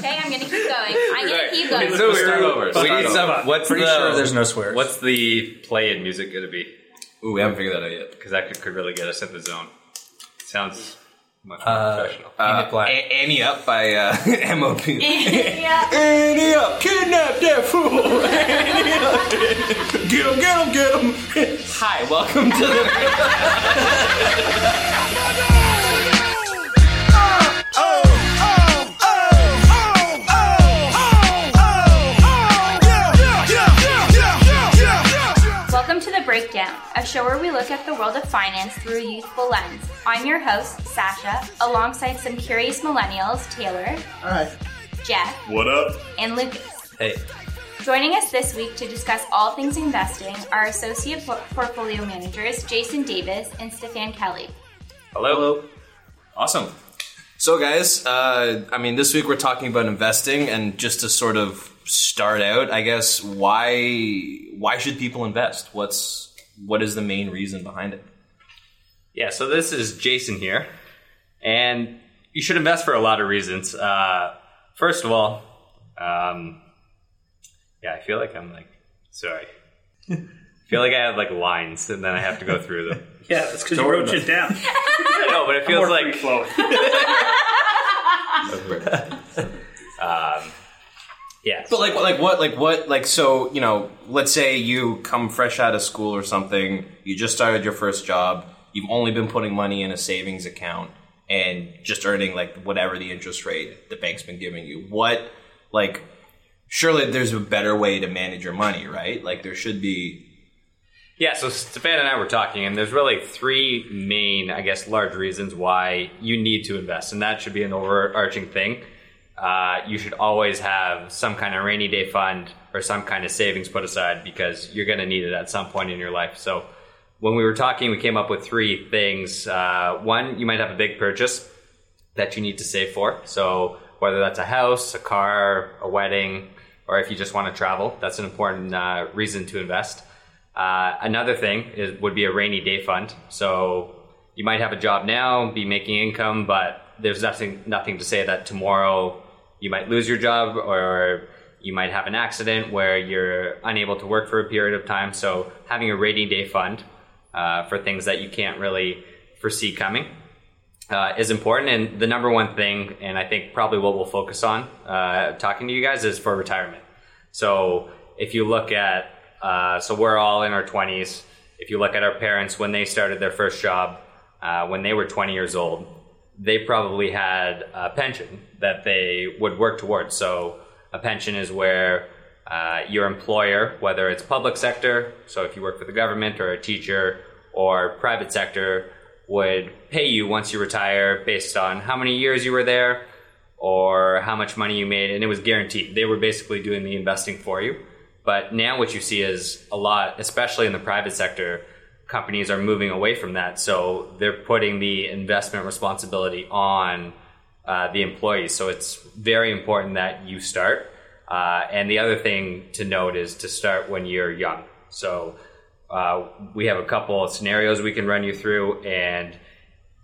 Okay, I'm gonna keep going. I'm gonna keep going. So Start we- over. We Start need over. some. What's Pretty the? sure there's no swears. What's the play in music going to be? Ooh, we haven't figured that out yet. Because that could, could really get us in the zone. Sounds much more Uh, professional. Paint it black. A- Ante Up by uh, MOP. yeah. Ante Up, kidnap that fool. Ante Up. Get him, get him, get him. Hi, welcome to the. Breakdown, a show where we look at the world of finance through a youthful lens. I'm your host, Sasha, alongside some curious millennials, Taylor, Alright. Jeff, What up? and Lucas. Hey, Joining us this week to discuss all things investing are associate portfolio managers Jason Davis and Stefan Kelly. Hello. Hello. Awesome. So, guys, uh, I mean, this week we're talking about investing, and just to sort of start out, I guess, why why should people invest? What's what is the main reason behind it? Yeah, so this is Jason here, and you should invest for a lot of reasons. Uh, first of all, um, yeah, I feel like I'm like sorry. I feel like I have like lines, and then I have to go through them. Yeah, that's because you wrote shit down. I know, but it feels More like free flowing. yeah. But like, like what, like what, like so, you know, let's say you come fresh out of school or something, you just started your first job, you've only been putting money in a savings account and just earning like whatever the interest rate the bank's been giving you. What, like, surely there's a better way to manage your money, right? Like there should be. Yeah, so Stefan and I were talking, and there's really three main, I guess, large reasons why you need to invest, and that should be an overarching thing. Uh, you should always have some kind of rainy day fund or some kind of savings put aside because you're going to need it at some point in your life. So when we were talking, we came up with three things. Uh, one, you might have a big purchase that you need to save for. So whether that's a house, a car, a wedding, or if you just want to travel, that's an important uh, reason to invest. Uh, another thing is, would be a rainy day fund. So you might have a job now, be making income, but there's nothing nothing to say that tomorrow you might lose your job or you might have an accident where you're unable to work for a period of time. So having a rainy day fund uh, for things that you can't really foresee coming uh, is important. And the number one thing, and I think probably what we'll focus on uh, talking to you guys, is for retirement. So if you look at, uh, so we're all in our 20s. If you look at our parents when they started their first job, uh, when they were 20 years old, they probably had a pension that they would work towards. So a pension is where uh, your employer, whether it's public sector, so if you work for the government or a teacher, or private sector, would pay you once you retire based on how many years you were there or how much money you made, and it was guaranteed. They were basically doing the investing for you. But now what you see is a lot, especially in the private sector, companies are moving away from that. So they're putting the investment responsibility on uh, the employees. So it's very important that you start. Uh, and the other thing to note is to start when you're young. So uh, we have a couple of scenarios we can run you through, and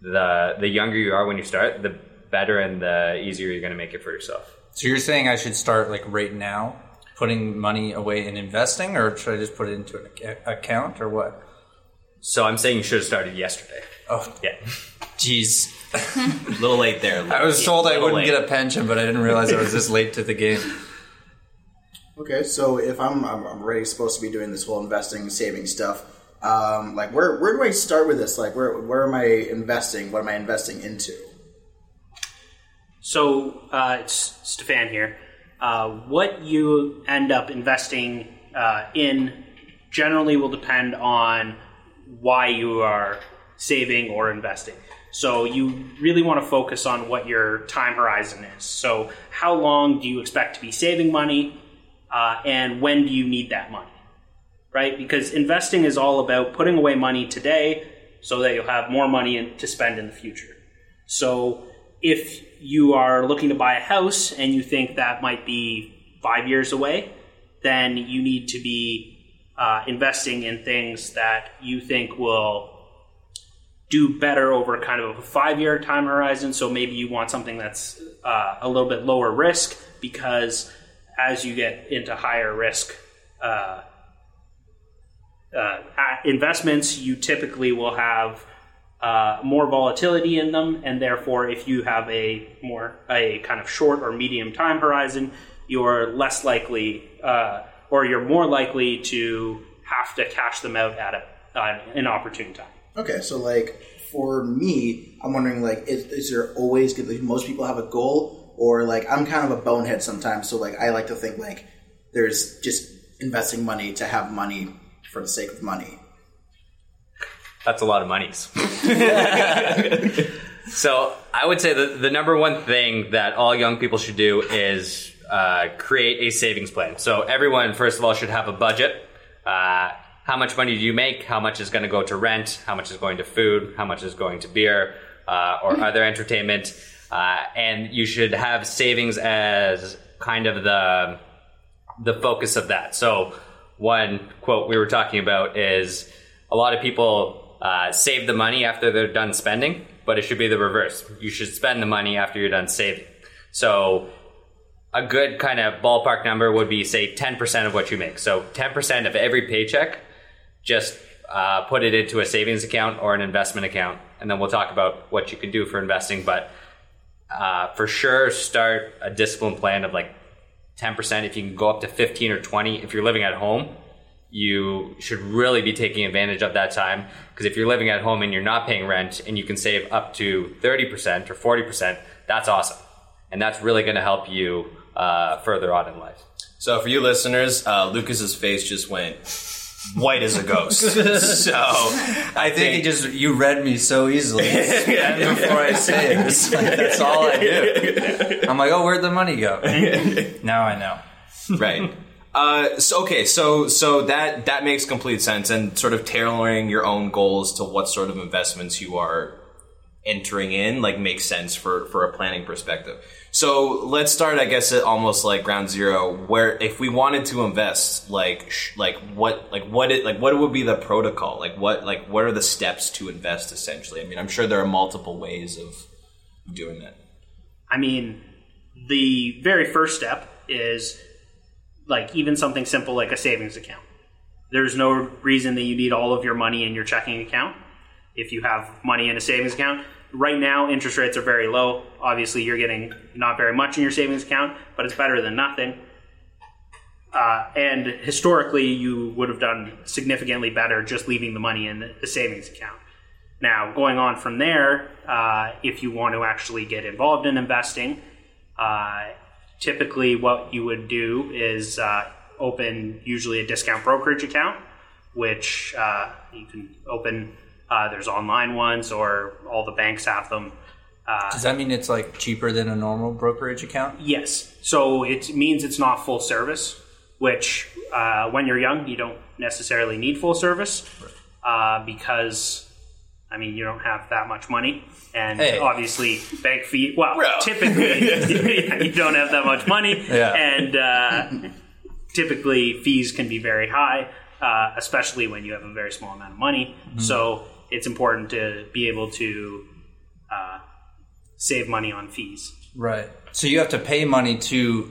the the younger you are when you start, the better and the easier you're going to make it for yourself. so you're saying I should start like right now, putting money away and investing, or should I just put it into an account, or what? So I'm saying you should have started yesterday. Oh, Yeah. jeez. A little late there. I was told I wouldn't late. get a pension, but I didn't realize I was this late to the game. Okay, so if I'm, I'm I'm already supposed to be doing this whole investing, saving stuff, um, like where where do I start with this? Like where where am I investing? What am I investing into? So, uh, it's Stefan here. Uh, what you end up investing uh, in generally will depend on why you are saving or investing. So, you really want to focus on what your time horizon is. So, how long do you expect to be saving money, uh, and when do you need that money? Right? Because investing is all about putting away money today so that you'll have more money in, to spend in the future. So if you are looking to buy a house and you think that might be five years away, then you need to be uh, investing in things that you think will do better over kind of a five year time horizon. So maybe you want something that's uh, a little bit lower risk because as you get into higher risk uh, uh, investments, you typically will have uh, more volatility in them, and therefore, if you have a more a kind of short or medium time horizon, you're less likely, uh, or you're more likely to have to cash them out at a, uh, an opportune time. Okay, so like for me, I'm wondering like, is, is there always like, most people have a goal, or like I'm kind of a bonehead sometimes, so like I like to think like there's just investing money to have money for the sake of money. That's a lot of monies. so I would say the, the number one thing that all young people should do is uh, create a savings plan. So everyone, first of all, should have a budget. Uh, how much money do you make? How much is going to go to rent? How much is going to food? How much is going to beer uh, or other entertainment? Uh, and you should have savings as kind of the the focus of that. So one quote we were talking about is a lot of people uh, save the money after they're done spending, but it should be the reverse. You should spend the money after you're done saving. So a good kind of ballpark number would be say 10% of what you make. So 10% of every paycheck, just uh, put it into a savings account or an investment account, and then we'll talk about what you can do for investing. But uh, for sure, start a discipline plan of like 10%. If you can go up to 15 or 20, if you're living at home, you should really be taking advantage of that time because if you're living at home and you're not paying rent and you can save up to 30% or 40%, that's awesome. And that's really going to help you uh, further on in life. So for you listeners, uh, Lucas's face just went white as a ghost. so I think he just you read me so easily. and before I say it, it's like, that's all I do. I'm like, oh, where'd the money go? now I know. right. Uh, so okay, so so that that makes complete sense, and sort of tailoring your own goals to what sort of investments you are entering in, like makes sense for for a planning perspective. So let's start, I guess, at almost like ground zero, where if we wanted to invest, like, sh- like what, like what it, like what would be the protocol? Like what, like what are the steps to invest? Essentially, I mean, I'm sure there are multiple ways of doing that. I mean, the very first step is like even something simple like a savings account. There's no reason that you need all of your money in your checking account. If you have money in a savings account, right now interest rates are very low. Obviously, you're getting not very much in your savings account, but it's better than nothing. Uh, and historically, you would have done significantly better just leaving the money in the savings account. Now, going on from there, uh, if you want to actually get involved in investing, uh, typically what you would do is uh, open usually a discount brokerage account, which uh, you can open uh, there's online ones, or all the banks have them. Uh, Does that mean it's like cheaper than a normal brokerage account? Yes. So it means it's not full service, which uh, when you're young, you don't necessarily need full service uh, because, I mean, you don't have that much money. And hey. obviously, bank fee. Well, Bro. typically, you don't have that much money. Yeah. And uh, typically, fees can be very high, uh, especially when you have a very small amount of money. Mm-hmm. So it's important to be able to uh, save money on fees. Right. So you have to pay money to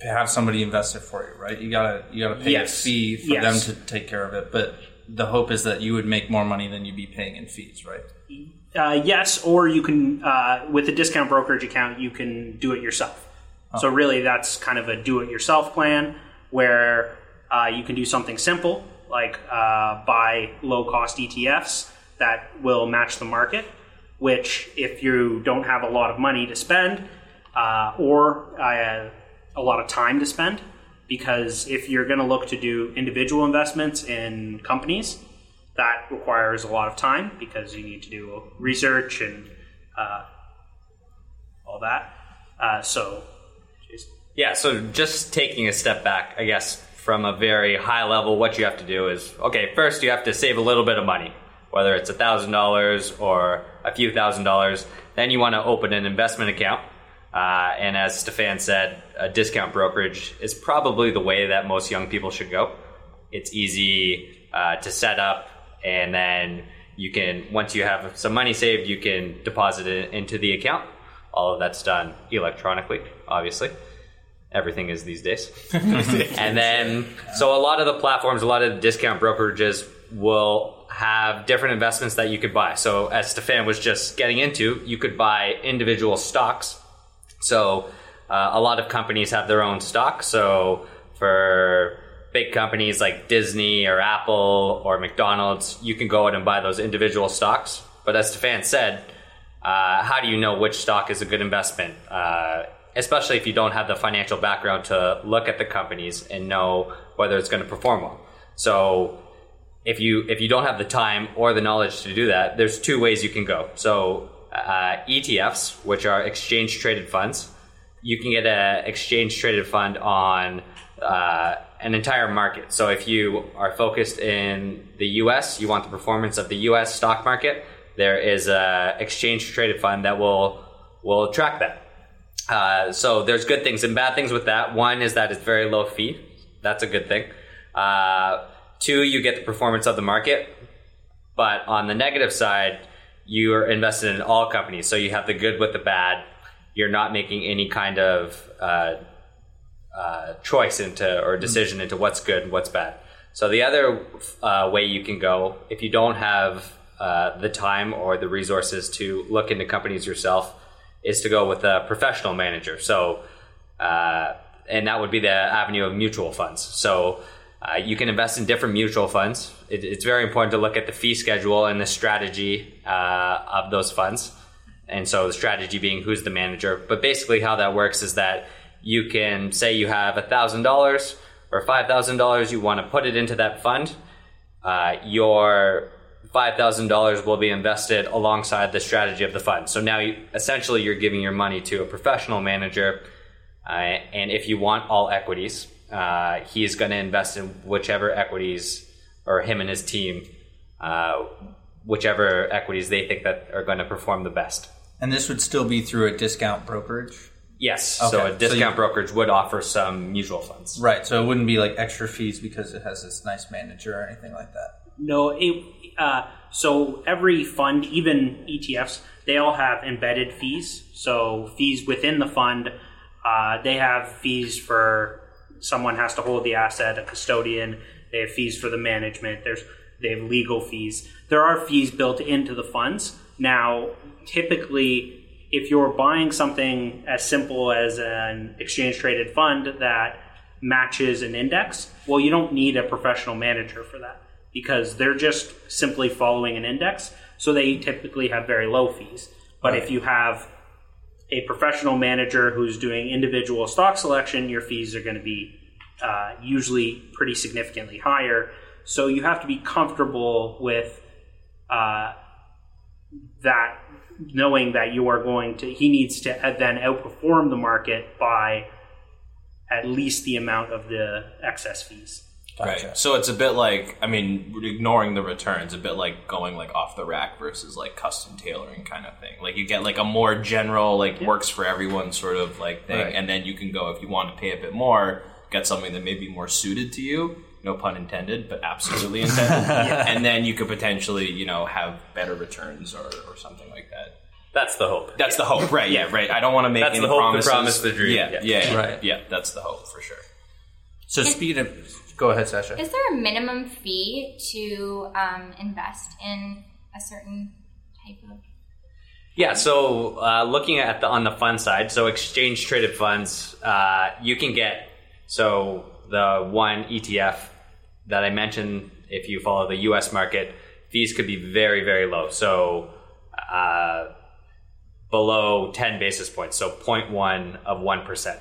have somebody invest it for you, right? You gotta you gotta pay yes. a fee for yes. them to take care of it, but the hope is that you would make more money than you'd be paying in fees, right? Uh, yes, or you can uh, with a discount brokerage account, you can do it yourself. Oh. So really, that's kind of a do-it-yourself plan where uh, you can do something simple like uh, buy low cost ETFs that will match the market, which if you don't have a lot of money to spend uh, or uh, a lot of time to spend, because if you're going to look to do individual investments in companies, that requires a lot of time because you need to do research and uh, all that. Uh, so, geez. yeah. So just taking a step back, I guess from a very high level, what you have to do is okay, first you have to save a little bit of money, whether it's $1,000 or a few thousand dollars. Then you want to open an investment account. Uh, and as Stefan said, a discount brokerage is probably the way that most young people should go. It's easy uh, to set up, and then you can once you have some money saved, you can deposit it into the account. All of that's done electronically, obviously. Everything is these days. and then, so a lot of the platforms, a lot of the discount brokerages will have different investments that you could buy. So, as Stefan was just getting into, you could buy individual stocks. So, uh, a lot of companies have their own stock. So, for big companies like Disney or Apple or McDonald's, you can go out and buy those individual stocks. But as Stefan said, uh, how do you know which stock is a good investment? Uh, especially if you don't have the financial background to look at the companies and know whether it's going to perform well. So if you if you don't have the time or the knowledge to do that, there's two ways you can go. So uh, ETFs, which are exchange traded funds, you can get an exchange traded fund on uh, an entire market. So if you are focused in the U.S., you want the performance of the U.S. stock market. There is a exchange traded fund that will will track that. Uh, so there's good things and bad things with that. One is that it's very low fee. That's a good thing. Uh, two, you get the performance of the market. But on the negative side, you are invested in all companies. So you have the good with the bad. You're not making any kind of uh, uh, choice into or decision into what's good and what's bad. So the other uh, way you can go, if you don't have uh, the time or the resources to look into companies yourself, is to go with a professional manager. So, uh, and that would be the avenue of mutual funds. So. Uh, you can invest in different mutual funds. It, it's very important to look at the fee schedule and the strategy uh, of those funds. And so the strategy being who's the manager. But basically, how that works is that you can say you have $1,000 or $5,000, you want to put it into that fund. Uh, your $5,000 will be invested alongside the strategy of the fund. So now, you, essentially, you're giving your money to a professional manager. Uh, and if you want all equities, uh, he's going to invest in whichever equities, or him and his team, uh, whichever equities they think that are going to perform the best. And this would still be through a discount brokerage? Yes. Okay. So a discount so you, brokerage would offer some mutual funds. Right. So it wouldn't be like extra fees because it has this nice manager or anything like that. No. It, uh, so every fund, even ETFs, they all have embedded fees. So fees within the fund, uh, they have fees for someone has to hold the asset, a custodian. They have fees for the management. There's they have legal fees. There are fees built into the funds. Now, typically, if you're buying something as simple as an exchange traded fund that matches an index, well, you don't need a professional manager for that because they're just simply following an index. So they typically have very low fees. But right. if you have a professional manager who's doing individual stock selection, your fees are going to be uh, usually pretty significantly higher. So you have to be comfortable with uh, that knowing that you are going to, he needs to then outperform the market by at least the amount of the excess fees. Gotcha. Right. So it's a bit like, I mean, ignoring the returns, a bit like going like off the rack versus like custom tailoring kind of thing. Like you get like a more general, like yeah. works for everyone sort of like thing, right. and then you can go if you want to pay a bit more, get something that may be more suited to you. No pun intended, but absolutely intended. yeah. And then you could potentially, you know, have better returns or, or something like that. That's the hope. That's the hope, right? Yeah, right. I don't want to make that's any the hope, promises. The promise, the dream. Yeah, yeah, yeah, right. Yeah, that's the hope for sure. So, speed of go ahead, Sasha. Is there a minimum fee to um, invest in a certain type of? Yeah, so uh, looking at the on the fund side, so exchange traded funds, uh, you can get so the one ETF that I mentioned, if you follow the U.S. market, fees could be very very low. So. Uh, below 10 basis points, so 0.1 of 1%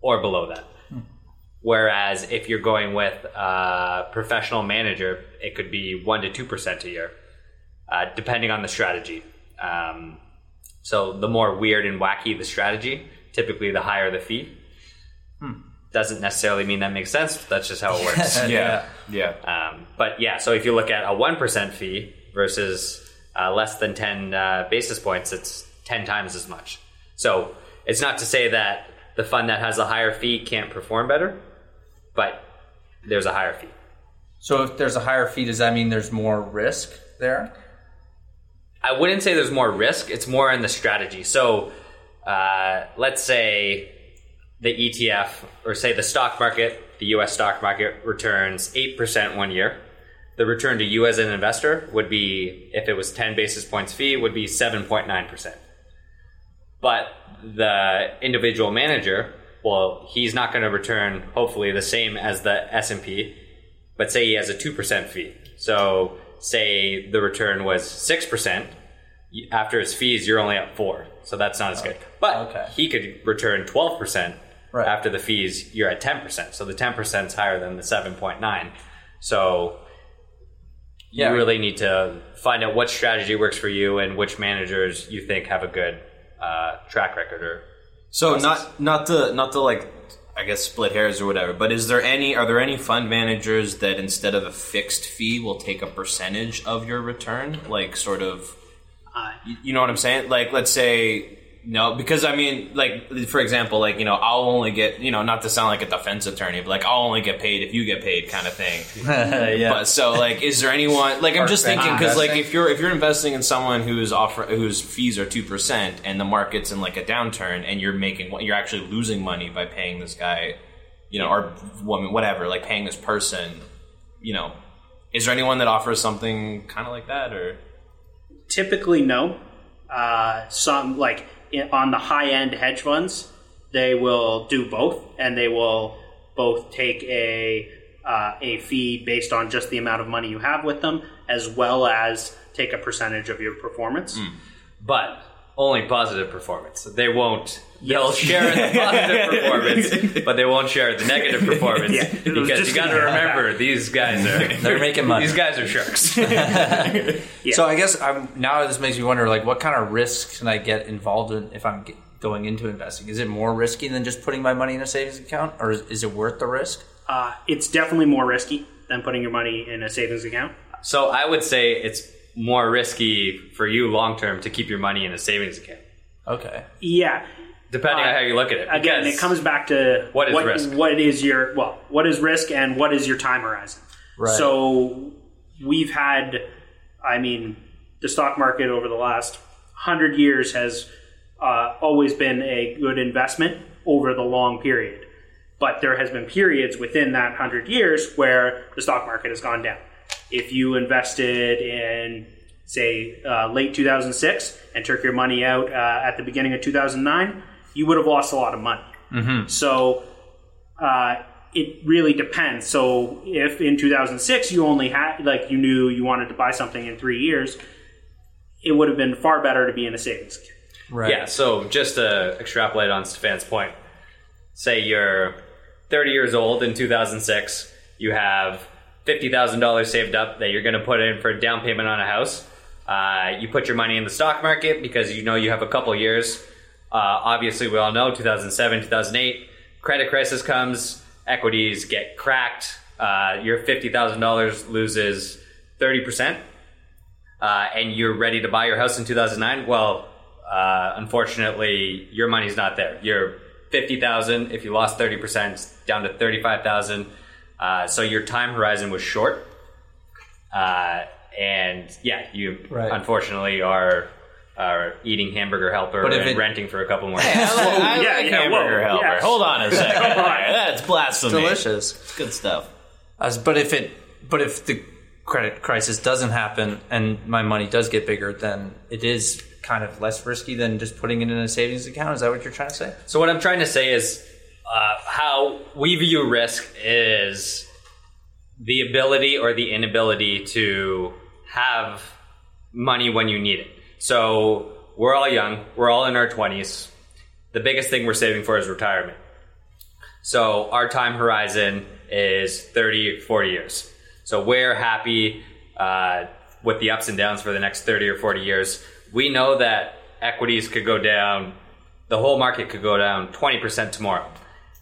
or below that. Whereas if you're going with a professional manager, it could be 1% to 2% a year, uh, depending on the strategy. Um, so the more weird and wacky the strategy, typically the higher the fee. Hmm. Doesn't necessarily mean that makes sense. That's just how it works. yeah, yeah. Um, but yeah, so if you look at a one percent fee versus uh, less than ten uh, basis points, it's 10 times as much. So it's not to say that the fund that has a higher fee can't perform better, but there's a higher fee. So if there's a higher fee, does that mean there's more risk there? I wouldn't say there's more risk. It's more in the strategy. So uh, let's say the ETF or say the stock market, the U.S. stock market returns eight percent one year. The return to you as an investor would be, if it was ten basis points fee, would be seven point nine percent. But the individual manager, well, he's not going to return hopefully the same as the S and P, but say he has a two percent fee. So say the return was 6%, after his fees, you're only at 4 So that's not as good. But Okay. he could return 12%. Right. After the fees, you're at 10%. So the 10% is higher than the 7.9. So you Yeah. really need to find out what strategy works for you and which managers you think have a good uh, track record or So not not to not to like I guess split hairs or whatever, but is there any are there any fund managers that instead of a fixed fee will take a percentage of your return, like sort of Uh, you, you know what I'm saying? Like let's say no, because I mean, like for example, like you know, I'll only get you know, not to sound like a defense attorney, but like I'll only get paid if you get paid, kind of thing. yeah. But so, like, is there anyone like I'm just thinking because like if you're if you're investing in someone who's offer whose fees are two percent and the market's in like a downturn and you're making you're actually losing money by paying this guy, you know, or woman, whatever, like paying this person, you know, is there anyone that offers something kind of like that or? typically no. Uh, some like in, on the high end hedge funds, they will do both, and they will both take a uh, a fee based on just the amount of money you have with them, as well as take a percentage of your performance. but only positive performance. They won't. They'll share in the positive performance, but they won't share the negative performance Yeah, because just you got to remember these guys are They're making money. these guys are sharks. So I guess I'm, now this makes me wonder, like, what kind of risk can I get involved in if I'm going into investing? Is it more risky than just putting my money in a savings account, or is, is it worth the risk? Uh, it's definitely more risky than putting your money in a savings account. so I would say it's more risky for you long term to keep your money in a savings account, Okay. Yeah, depending Uh, on how you look at it. again, it comes back to What is risk? What is your well? What is risk, and what is your time horizon? Right. So we've had, I mean, the stock market over the last hundred years has uh, always been a good investment over the long period. But there has been periods within that hundred years where the stock market has gone down. If you invested in, say, uh, late 2006 and took your money out uh, at the beginning of 2009, you would have lost a lot of money. So uh, it really depends. So if in 2006 you only had, like, you knew you wanted to buy something in three years, it would have been far better to be in a savings account. Right. Yeah, so just to extrapolate on Stefan's point, say you're 30 years old in 2006, you have $50,000 saved up that you're going to put in for a down payment on a house. Uh, you put your money in the stock market because you know you have a couple years. Uh, obviously, we all know 2007, 2008, credit crisis comes, equities get cracked, uh, your $50,000 loses 30% uh, and you're ready to buy your house in 2009, well, uh, unfortunately, your money's not there. You're 50,000. If you lost 30%, down to 35,000. Uh, so your time horizon was short. Uh, and yeah, you Right. unfortunately are are eating hamburger helper But if and it- renting for a couple more. I years. like, I yeah, like yeah, hamburger whoa, helper. yeah. Hold on a second. That's blasphemy. Delicious. Good stuff. As, but if it, but if the credit crisis doesn't happen and my money does get bigger, then it is kind of less risky than just putting it in a savings account. Is that what you're trying to say? So what I'm trying to say is uh, how we view risk is the ability or the inability to have money when you need it. So we're all young, we're all in our 20s. The biggest thing we're saving for is retirement. So our time horizon is 30, 40 years. So we're happy uh, with the ups and downs for the next 30 or 40 years. We know that equities could go down, the whole market could go down 20% tomorrow.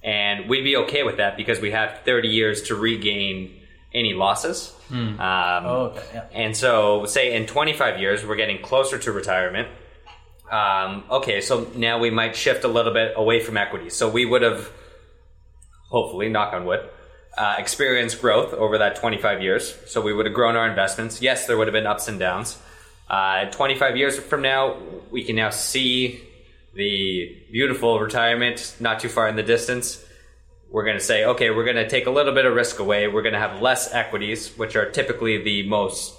And we'd be okay with that because we have 30 years to regain any losses. Um, okay. Yeah. and so, say in 25 years, we're getting closer to retirement. Um, okay, so now we might shift a little bit away from equities. So we would have, hopefully, knock on wood, uh, experienced growth over that 25 years. So we would have grown our investments. Yes, there would have been ups and downs, Uh, 25 years from now, we can now see the beautiful retirement not too far in the distance. We're going to say, okay, we're going to take a little bit of risk away. We're going to have less equities, which are typically the most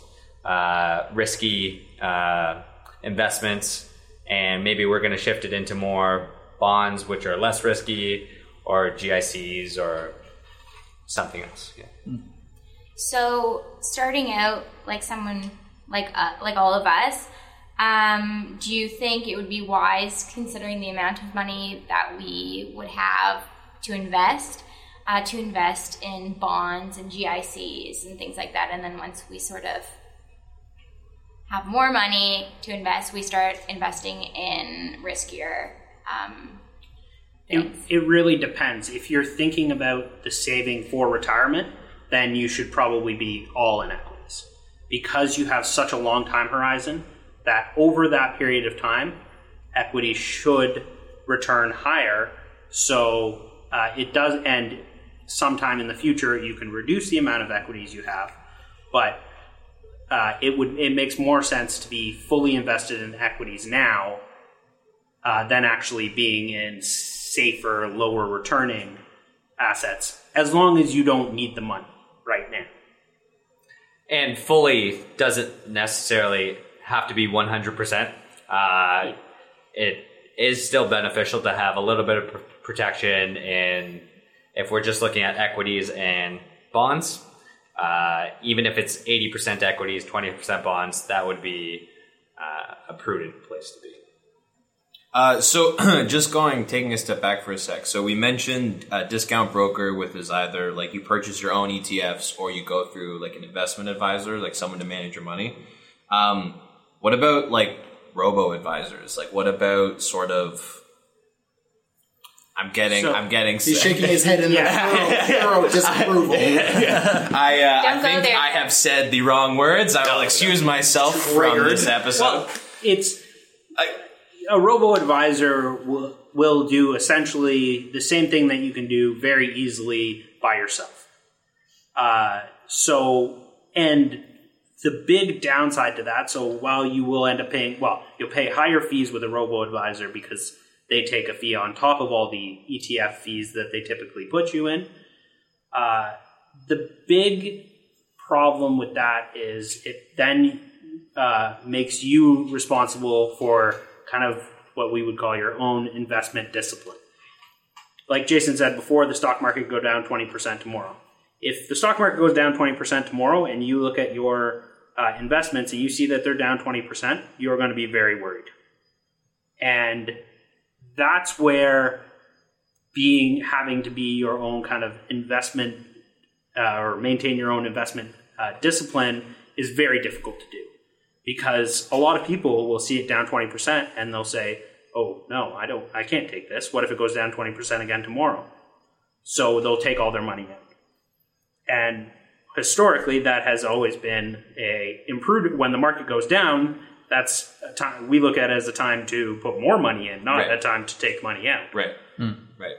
uh, risky uh, investments, and maybe we're going to shift it into more bonds, which are less risky, or GICs, or something else. Yeah. So, starting out like someone like uh, like all of us, um, do you think it would be wise, considering the amount of money that we would have to invest, uh, to invest in bonds and GICs and things like that, and then once we sort of have more money to invest, we start investing in riskier. Um, it, it really depends. If you're thinking about the saving for retirement, then you should probably be all in equities because you have such a long time horizon that over that period of time, equity should return higher. So uh, it does, and sometime in the future, you can reduce the amount of equities you have, but uh, it would it makes more sense to be fully invested in equities now uh, than actually being in safer, lower returning assets, as long as you don't need the money right now. And fully doesn't necessarily have to be 100%. Uh, it is still beneficial to have a little bit of protection and if we're just looking at equities and bonds. Uh, even if it's 80% equities, 20% bonds, that would be uh, a prudent place to be. Uh, so just going, taking a step back for a sec. So we mentioned a discount broker, with is either like you purchase your own ETFs or you go through like an investment advisor, like someone to manage your money. Um, what about like robo advisors? Like, what about sort of? I'm getting. So, I'm getting. He's shaking his head in yeah. thorough, thorough disapproval. I, uh, I think there. I have said the wrong words. I will excuse myself from this episode. Well, it's a robo advisor will, will do essentially the same thing that you can do very easily by yourself. Uh, so, and the big downside to that, so while you will end up paying, well, you'll pay higher fees with a robo advisor because they take a fee on top of all the ETF fees that they typically put you in. Uh, the big problem with that is it then uh, makes you responsible for kind of what we would call your own investment discipline. Like Jason said before, the stock market go down 20% tomorrow. If the stock market goes down 20% tomorrow and you look at your uh, investments and you see that they're down 20%, you're going to be very worried. And that's where being having to be your own kind of investment uh, or maintain your own investment uh, discipline is very difficult to do. Because a lot of people will see it down 20% and they'll say oh no i don't i can't take this. What if it goes down 20% again tomorrow? So they'll take all their money out and historically that has always been a imprudent when the market goes down that's a time we look at it as a time to put more money in not right. a time to take money out right mm. right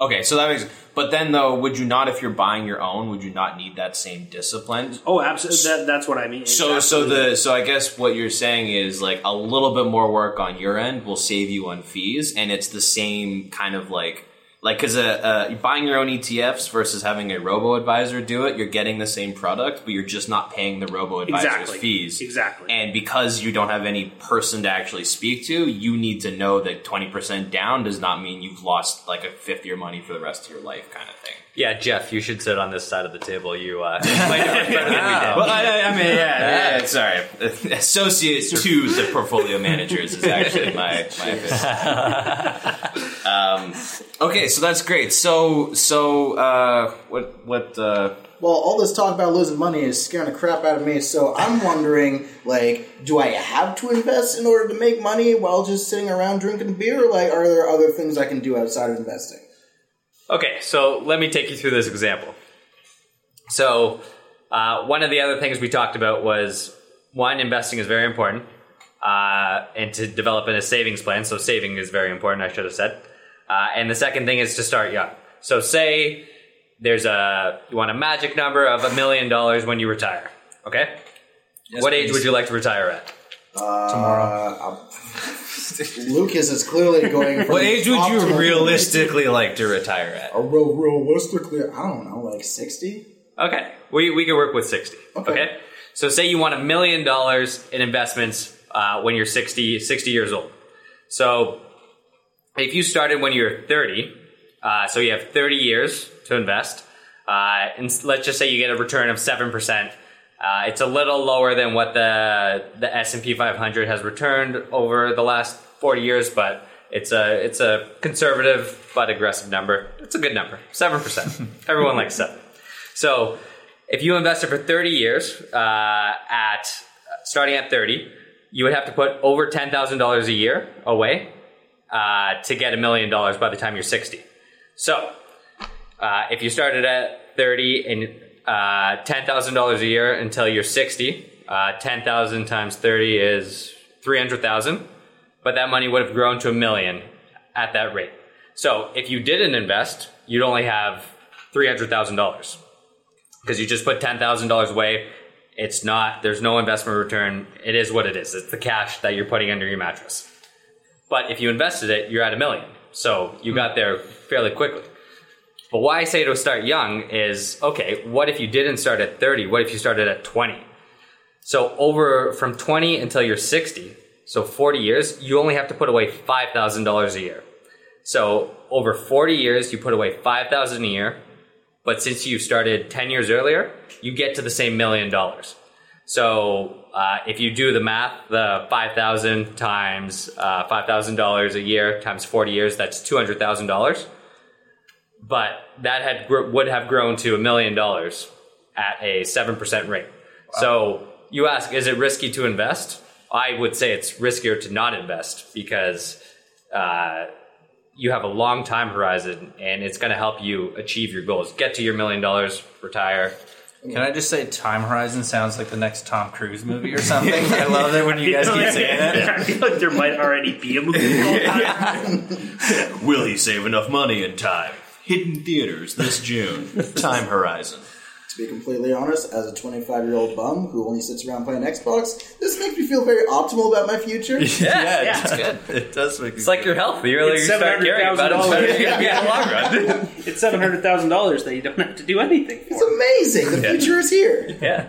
Okay, so that makes. But then, though, would you not, if you're buying your own, would you not need that same discipline? Oh, absolutely. That, that's what I mean. So, absolutely. so the so I guess what you're saying is like a little bit more work on your end will save you on fees, and it's the same kind of like like, because uh, uh, buying your own ETFs versus having a robo advisor do it, you're getting the same product, but you're just not paying the robo advisor's exactly. fees. Exactly. And because you don't have any person to actually speak to, you need to know that 20% down does not mean you've lost like a fifth of your money for the rest of your life, kind of thing. Yeah, Jeff, you should sit on this side of the table. You uh, might know better than we did. Well, I, I mean, yeah, yeah, sorry. Associate to the portfolio managers is actually my my um, okay, so that's great. So, so uh, what what? Uh, well, all this talk about losing money is scaring the crap out of me. So I'm wondering, like, do I have to invest in order to make money while just sitting around drinking beer? Like, are there other things I can do outside of investing? Okay, so let me take you through this example. So, uh, one of the other things we talked about was one, investing is very important, uh, and to develop in a savings plan. So, saving is very important, I should have said. Uh, and the second thing is to start young. So say there's a you want a magic number of a million dollars when you retire. Okay. Yes, what age please. would you like to retire at? tomorrow? Lucas is clearly going. From What age would you optimal- realistically like to retire at? A real realistically, I don't know, like sixty. Okay, we, we can work with 60. Okay. Okay. So say you want a million dollars in investments uh, when you're 60, 60 years old. So if you started when you're 30, uh, so you have 30 years to invest, uh, and let's just say you get a return of 7%. Uh, it's a little lower than what the the S&P 500 has returned over the last 40 years, but it's a it's a conservative but aggressive number. It's a good number, 7%. Everyone likes 7. So if you invested for 30 years uh, at starting at 30, you would have to put over $10,000 a year away uh, to get a million dollars by the time you're 60. So uh, if you started at 30 and uh, $10,000 a year until you're 60, uh, 10,000 times 30 is 300,000, but that money would have grown to a million at that rate. So if you didn't invest, you'd only have $300,000 because you just put $10,000 away. It's not, there's no investment return. It is what it is. It's the cash that you're putting under your mattress. But if you invested it, you're at a million. So you got there fairly quickly. But why I say to start young is okay, what if you didn't start at 30? What if you started at 20? So over from 20 until you're 60, so 40 years, you only have to put away $5,000 a year. So over 40 years, you put away 5,000 a year. But since you started 10 years earlier, you get to the same million dollars. So uh, if you do the math, the 5,000 times uh, $5,000 a year times 40 years, that's $200,000 but that had would have grown to a million dollars at a 7% rate. So you ask, is it risky to invest? I would say it's riskier to not invest because uh, you have a long time horizon and it's going to help you achieve your goals. Get to your million dollars, retire. Can I just say Time Horizon sounds like the next Tom Cruise movie or something? I love it when you guys keep saying it. I feel like there might already be a movie called that. Will he save enough money in time? Hidden theaters this June. Time Horizon. To be completely honest, as a 25 year old bum who only sits around playing Xbox, this makes me feel very optimal about my future. Yeah, yeah. it's good. It does make It's like your health. The earlier you It's start caring about it, the better $700,000. you're going to be in the long run. It's seven hundred thousand dollars that you don't have to do anything It's amazing. The Yeah. future is here. yeah.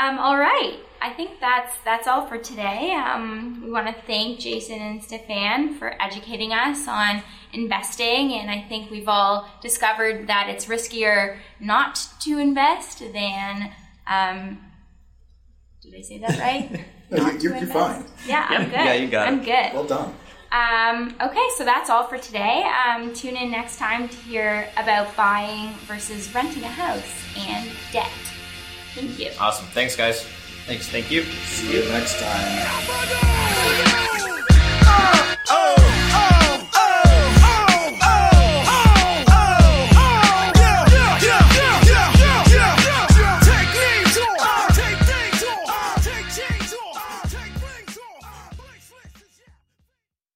Um, all right. I think that's that's all for today. Um, we want to thank Jason and Stefan for educating us on investing, and I think we've all discovered that it's riskier not to invest than. Um, did I say that right? No, you're, you're, you're fine. invest. Yeah, I'm good. Yeah, you got it. I'm it. good. Well done. Um, okay, so that's all for today. Um, tune in next time to hear about buying versus renting a house and debt. Thank you. Awesome. Thanks, guys. Thanks. Thank you. See you next time. Oh, oh.